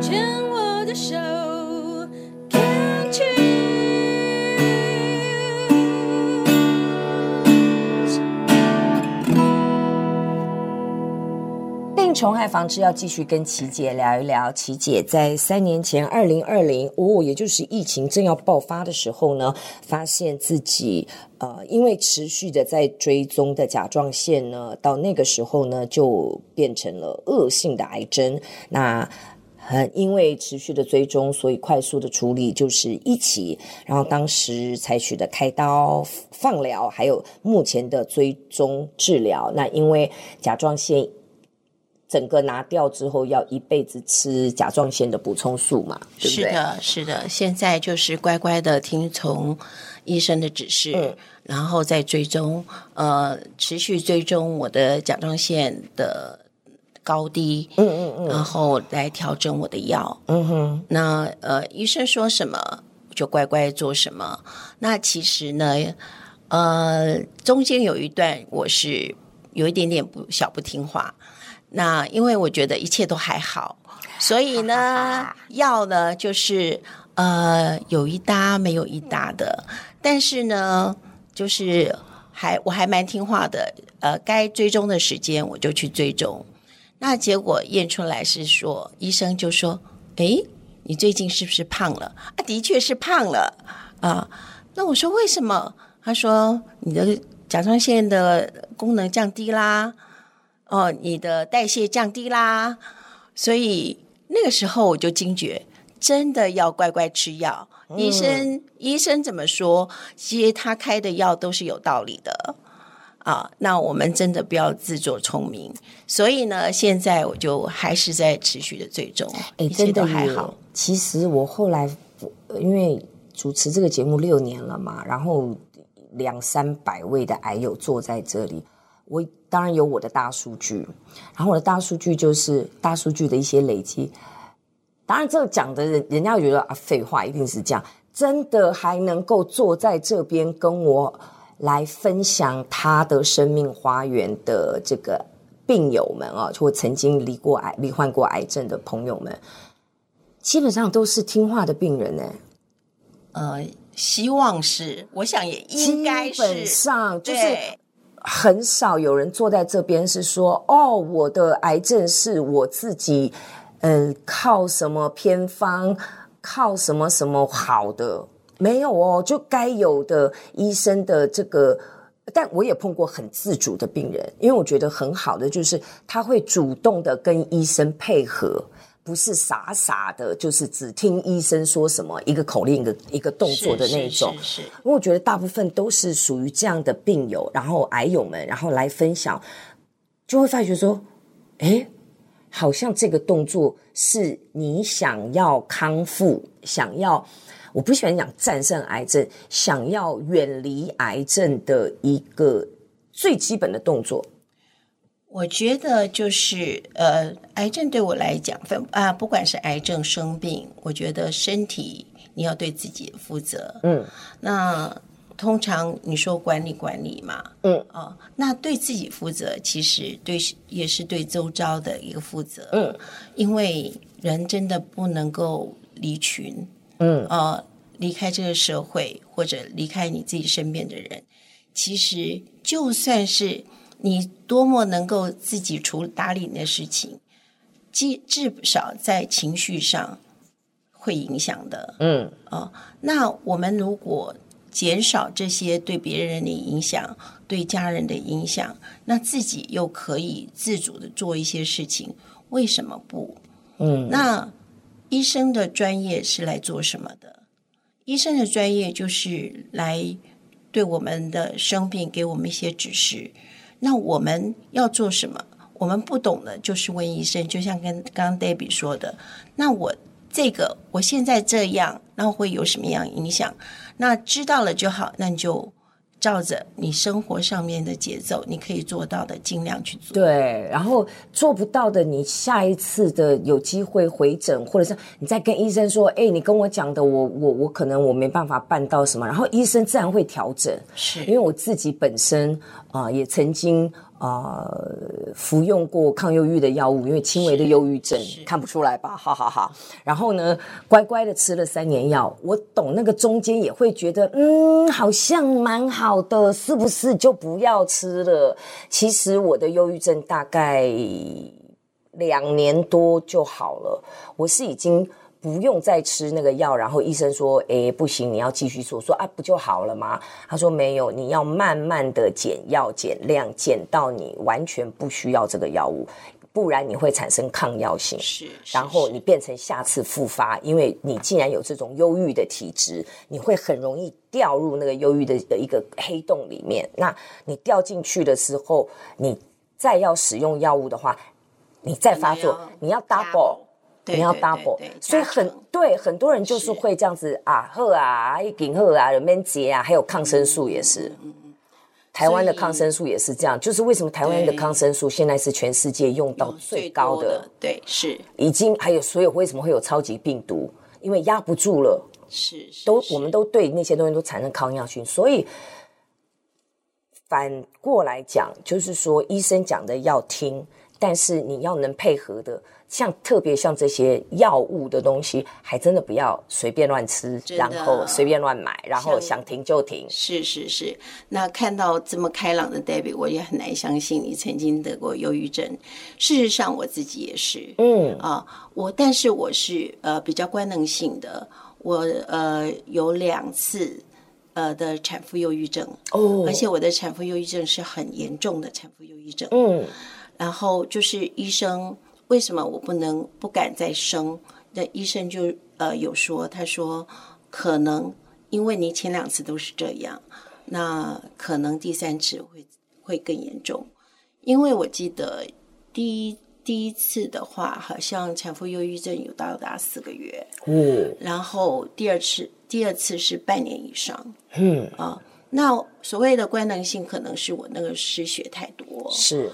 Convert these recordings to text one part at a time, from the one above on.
牵我的手，Can't you？病虫害防治要继续跟琪姐聊一聊。琪姐在三年前，二零二零哦，也就是疫情正要爆发的时候呢，发现自己呃，因为持续的在追踪的甲状腺呢，到那个时候呢，就变成了恶性的癌症。那很因为持续的追踪，所以快速的处理就是一起，然后当时采取的开刀、放疗，还有目前的追踪治疗。那因为甲状腺整个拿掉之后，要一辈子吃甲状腺的补充素嘛，对不对？是的，是的。现在就是乖乖的听从医生的指示，嗯、然后再追踪，呃，持续追踪我的甲状腺的。高低，嗯嗯嗯，然后来调整我的药，嗯哼。那呃，医生说什么就乖乖做什么。那其实呢，呃，中间有一段我是有一点点不小不听话。那因为我觉得一切都还好，所以呢，药呢就是呃有一搭没有一搭的。但是呢，就是还我还蛮听话的，呃，该追踪的时间我就去追踪。那结果验出来是说，医生就说：“诶，你最近是不是胖了？”啊，的确是胖了啊。那我说为什么？他说：“你的甲状腺的功能降低啦，哦，你的代谢降低啦。”所以那个时候我就惊觉，真的要乖乖吃药。嗯、医生医生怎么说？其实他开的药都是有道理的。啊，那我们真的不要自作聪明。所以呢，现在我就还是在持续的追踪，哎，真的还好。其实我后来因为主持这个节目六年了嘛，然后两三百位的癌友坐在这里，我当然有我的大数据，然后我的大数据就是大数据的一些累积。当然，这个讲的人人家觉得啊，废话一定是这样，真的还能够坐在这边跟我。来分享他的生命花园的这个病友们啊，或曾经罹过癌、罹患过癌症的朋友们，基本上都是听话的病人呢。呃，希望是，我想也应该是。基本上就是很少有人坐在这边是说，哦，我的癌症是我自己，嗯、呃，靠什么偏方，靠什么什么好的。没有哦，就该有的医生的这个，但我也碰过很自主的病人，因为我觉得很好的就是他会主动的跟医生配合，不是傻傻的，就是只听医生说什么一个口令一个一个动作的那种。是，是，是，是。因为我觉得大部分都是属于这样的病友，然后癌友们，然后来分享，就会发觉说，哎，好像这个动作是你想要康复，想要。我不喜欢讲战胜癌症，想要远离癌症的一个最基本的动作。我觉得就是呃，癌症对我来讲，分啊，不管是癌症生病，我觉得身体你要对自己负责。嗯，那通常你说管理管理嘛，嗯啊、哦，那对自己负责，其实对也是对周遭的一个负责。嗯，因为人真的不能够离群。嗯，呃，离开这个社会，或者离开你自己身边的人，其实就算是你多么能够自己处打理你的事情，至至少在情绪上会影响的。嗯，啊、呃，那我们如果减少这些对别人的影响，对家人的影响，那自己又可以自主的做一些事情，为什么不？嗯，那。医生的专业是来做什么的？医生的专业就是来对我们的生病给我们一些指示。那我们要做什么？我们不懂的，就是问医生。就像跟刚刚 Debbie 说的，那我这个我现在这样，那会有什么样影响？那知道了就好，那你就。照着你生活上面的节奏，你可以做到的，尽量去做。对，然后做不到的，你下一次的有机会回诊，或者是你再跟医生说：“哎，你跟我讲的，我我我可能我没办法办到什么。”然后医生自然会调整。是，因为我自己本身啊、呃，也曾经呃，服用过抗忧郁的药物，因为轻微的忧郁症看不出来吧？哈哈哈。然后呢，乖乖的吃了三年药。我懂那个中间也会觉得，嗯，好像蛮好的，是不是就不要吃了？其实我的忧郁症大概两年多就好了。我是已经。不用再吃那个药，然后医生说：“哎，不行，你要继续做。”说：“啊，不就好了吗？”他说：“没有，你要慢慢的减药、减量，减到你完全不需要这个药物，不然你会产生抗药性。是，是，然后你变成下次复发，因为你既然有这种忧郁的体质，你会很容易掉入那个忧郁的的一个黑洞里面。那你掉进去的时候，你再要使用药物的话，你再发作，你要 double。”你要 double，所以很对很多人就是会这样子啊，喝啊，一顶喝啊，人面结啊，还有抗生素也是。嗯嗯。台湾的抗生素也是这样，就是为什么台湾的抗生素现在是全世界用到最高的？对，是。已经还有所有为什么会有超级病毒？因为压不住了。是。都我们都对那些东西都产生抗药性，所以反过来讲，就是说医生讲的要听，但是你要能配合的。像特别像这些药物的东西，还真的不要随便乱吃，然后随便乱买，然后想停就停。是是是，那看到这么开朗的 David，我也很难相信你曾经得过忧郁症。事实上，我自己也是。嗯啊，我但是我是呃比较官能性的，我呃有两次呃的产妇忧郁症哦，而且我的产妇忧郁症是很严重的产妇忧郁症。嗯，然后就是医生。为什么我不能不敢再生？那医生就呃有说，他说可能因为你前两次都是这样，那可能第三次会会更严重。因为我记得第一第一次的话，好像产妇忧郁症有到达四个月，嗯，然后第二次第二次是半年以上，嗯啊，那所谓的官能性，可能是我那个失血太多，是。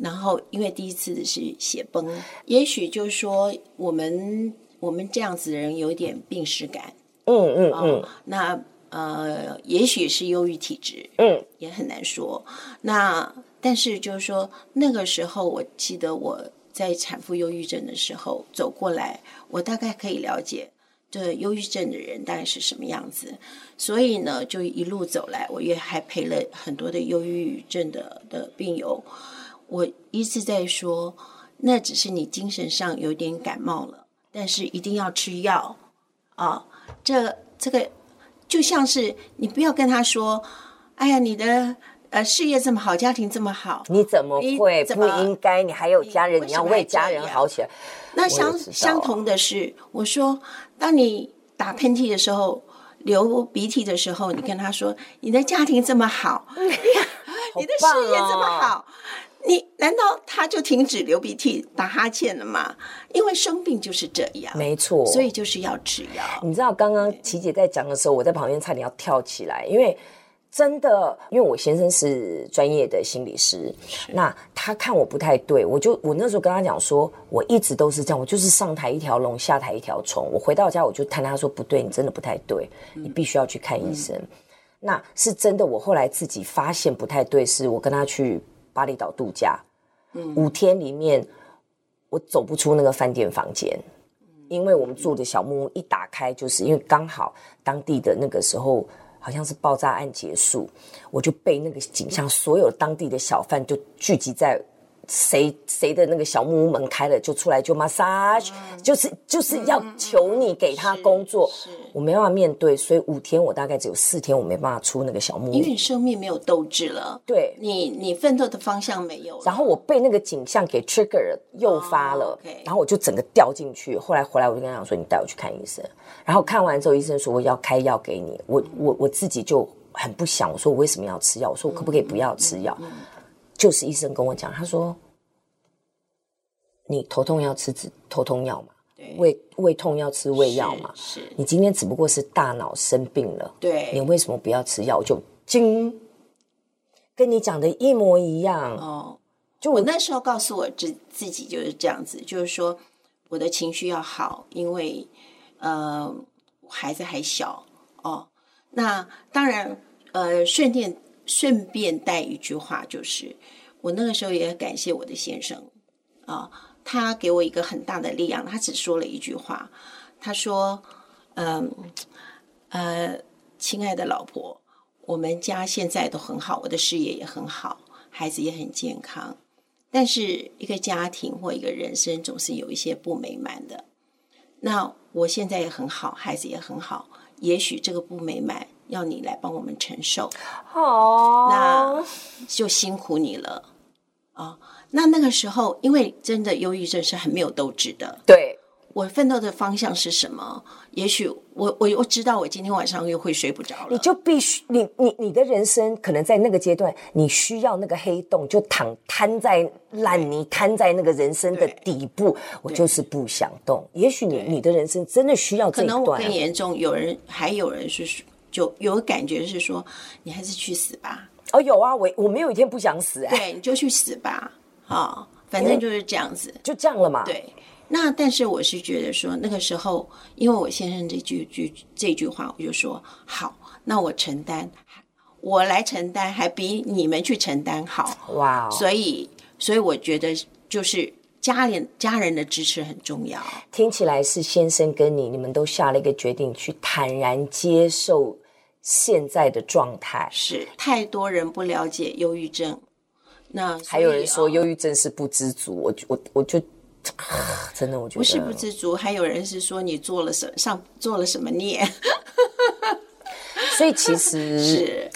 然后，因为第一次是血崩，也许就是说我们我们这样子的人有点病史感，嗯嗯嗯，那呃，也许是忧郁体质，嗯，也很难说。那但是就是说那个时候，我记得我在产妇忧郁症的时候走过来，我大概可以了解这忧郁症的人大概是什么样子。所以呢，就一路走来，我也还陪了很多的忧郁症的的病友。我一直在说，那只是你精神上有点感冒了，但是一定要吃药啊！这这个就像是你不要跟他说：“哎呀，你的呃事业这么好，家庭这么好，你怎么会不应该？你还有家人，你，要为家人好起来。”那相相同的是，我说，当你打喷嚏的时候、流鼻涕的时候，你跟他说：“你的家庭这么好，你的事业这么好。”你难道他就停止流鼻涕、打哈欠了吗？因为生病就是这样，没错，所以就是要吃药。你知道刚刚琪姐在讲的时候，我在旁边差点要跳起来，因为真的，因为我先生是专业的心理师，那他看我不太对，我就我那时候跟他讲说，我一直都是这样，我就是上台一条龙，下台一条虫。我回到家我就谈他说不对，你真的不太对，你必须要去看医生。嗯、那是真的，我后来自己发现不太对，是我跟他去。巴厘岛度假，嗯，五天里面我走不出那个饭店房间，因为我们住的小木屋一打开，就是因为刚好当地的那个时候好像是爆炸案结束，我就被那个景象，所有当地的小贩就聚集在。谁谁的那个小木屋门开了，就出来就 massage，嗯、就是就是要求你给他工作，嗯、我没办法面对，所以五天我大概只有四天我没办法出那个小木屋，因为你生命没有斗志了，对，你你奋斗的方向没有，然后我被那个景象给 trigger 诱发了，哦 okay、然后我就整个掉进去，后来回来我就跟他讲说，你带我去看医生，然后看完之后医生说我要开药给你，我我我自己就很不想，我说我为什么要吃药？我说我可不可以不要吃药？就是医生跟我讲，他说：“你头痛要吃止头痛药嘛，对胃胃痛要吃胃药嘛。是，你今天只不过是大脑生病了，对，你为什么不要吃药？就惊，跟你讲的一模一样哦。就我那时候告诉我自自己就是这样子，就是说我的情绪要好，因为呃孩子还小哦。那当然呃顺便。顺便带一句话，就是我那个时候也感谢我的先生啊，他给我一个很大的力量。他只说了一句话，他说：“嗯，呃，亲爱的老婆，我们家现在都很好，我的事业也很好，孩子也很健康。但是一个家庭或一个人生总是有一些不美满的。那我现在也很好，孩子也很好，也许这个不美满。”要你来帮我们承受，哦，那就辛苦你了啊！那那个时候，因为真的忧郁症是很没有斗志的。对，我奋斗的方向是什么？也许我我我知道，我今天晚上又会睡不着了。你就必须，你你你的人生可能在那个阶段，你需要那个黑洞，就躺瘫在烂泥，瘫在那个人生的底部。我就是不想动。也许你你的人生真的需要这一段。可能我更严重，有人还有人是。就有感觉是说，你还是去死吧。哦，有啊，我我没有一天不想死哎。对，你就去死吧，啊、哦，反正就是这样子，就这样了嘛。对，那但是我是觉得说，那个时候，因为我先生这句句这句话，我就说好，那我承担，我来承担，还比你们去承担好。哇、哦，所以，所以我觉得就是家人家人的支持很重要。听起来是先生跟你，你们都下了一个决定，去坦然接受。现在的状态。是。太多人不了解忧郁症，那还有人说忧郁症是不知足，我我我就真的我觉得。不是不知足，还有人是说你做了什上做了什么孽，所以其实 是。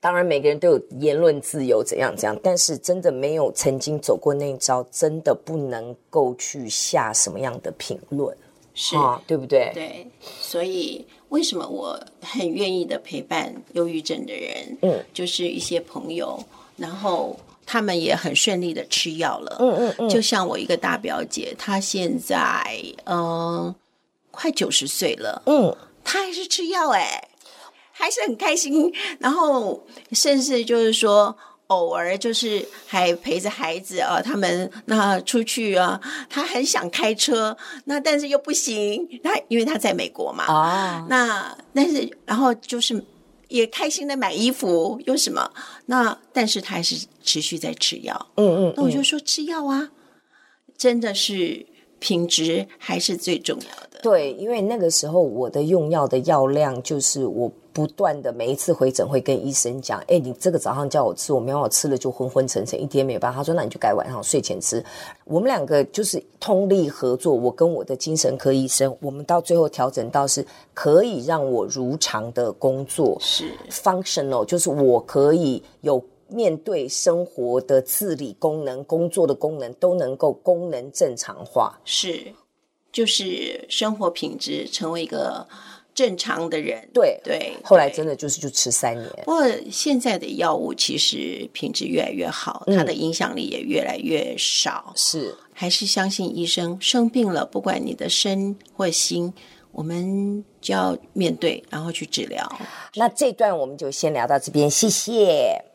当然每个人都有言论自由，怎样怎样，但是真的没有曾经走过那一招，真的不能够去下什么样的评论，是、啊、对不对？对，所以。为什么我很愿意的陪伴忧郁症的人？嗯，就是一些朋友，然后他们也很顺利的吃药了。嗯嗯嗯，就像我一个大表姐，她现在嗯、呃、快九十岁了，嗯，她还是吃药哎，还是很开心。然后甚至就是说。偶尔就是还陪着孩子啊，他们那出去啊，他很想开车，那但是又不行，他因为他在美国嘛，啊，那但是然后就是也开心的买衣服，又什么？那但是他还是持续在吃药，嗯，嗯嗯，那我就说吃药啊，真的是品质还是最重要的。对，因为那个时候我的用药的药量就是我。不断的每一次回诊会跟医生讲，哎，你这个早上叫我吃，我没办法吃了就昏昏沉沉，一天没有办法。他说，那你就改晚上睡前吃。我们两个就是通力合作，我跟我的精神科医生，我们到最后调整到是可以让我如常的工作，是 functional，就是我可以有面对生活的自理功能、工作的功能都能够功能正常化，是，就是生活品质成为一个。正常的人，对对，后来真的就是就吃三年。不过现在的药物其实品质越来越好，嗯，它的影响力也越来越少。是，还是相信医生。生病了，不管你的身或心，我们就要面对，然后去治疗。那这段我们就先聊到这边，谢谢。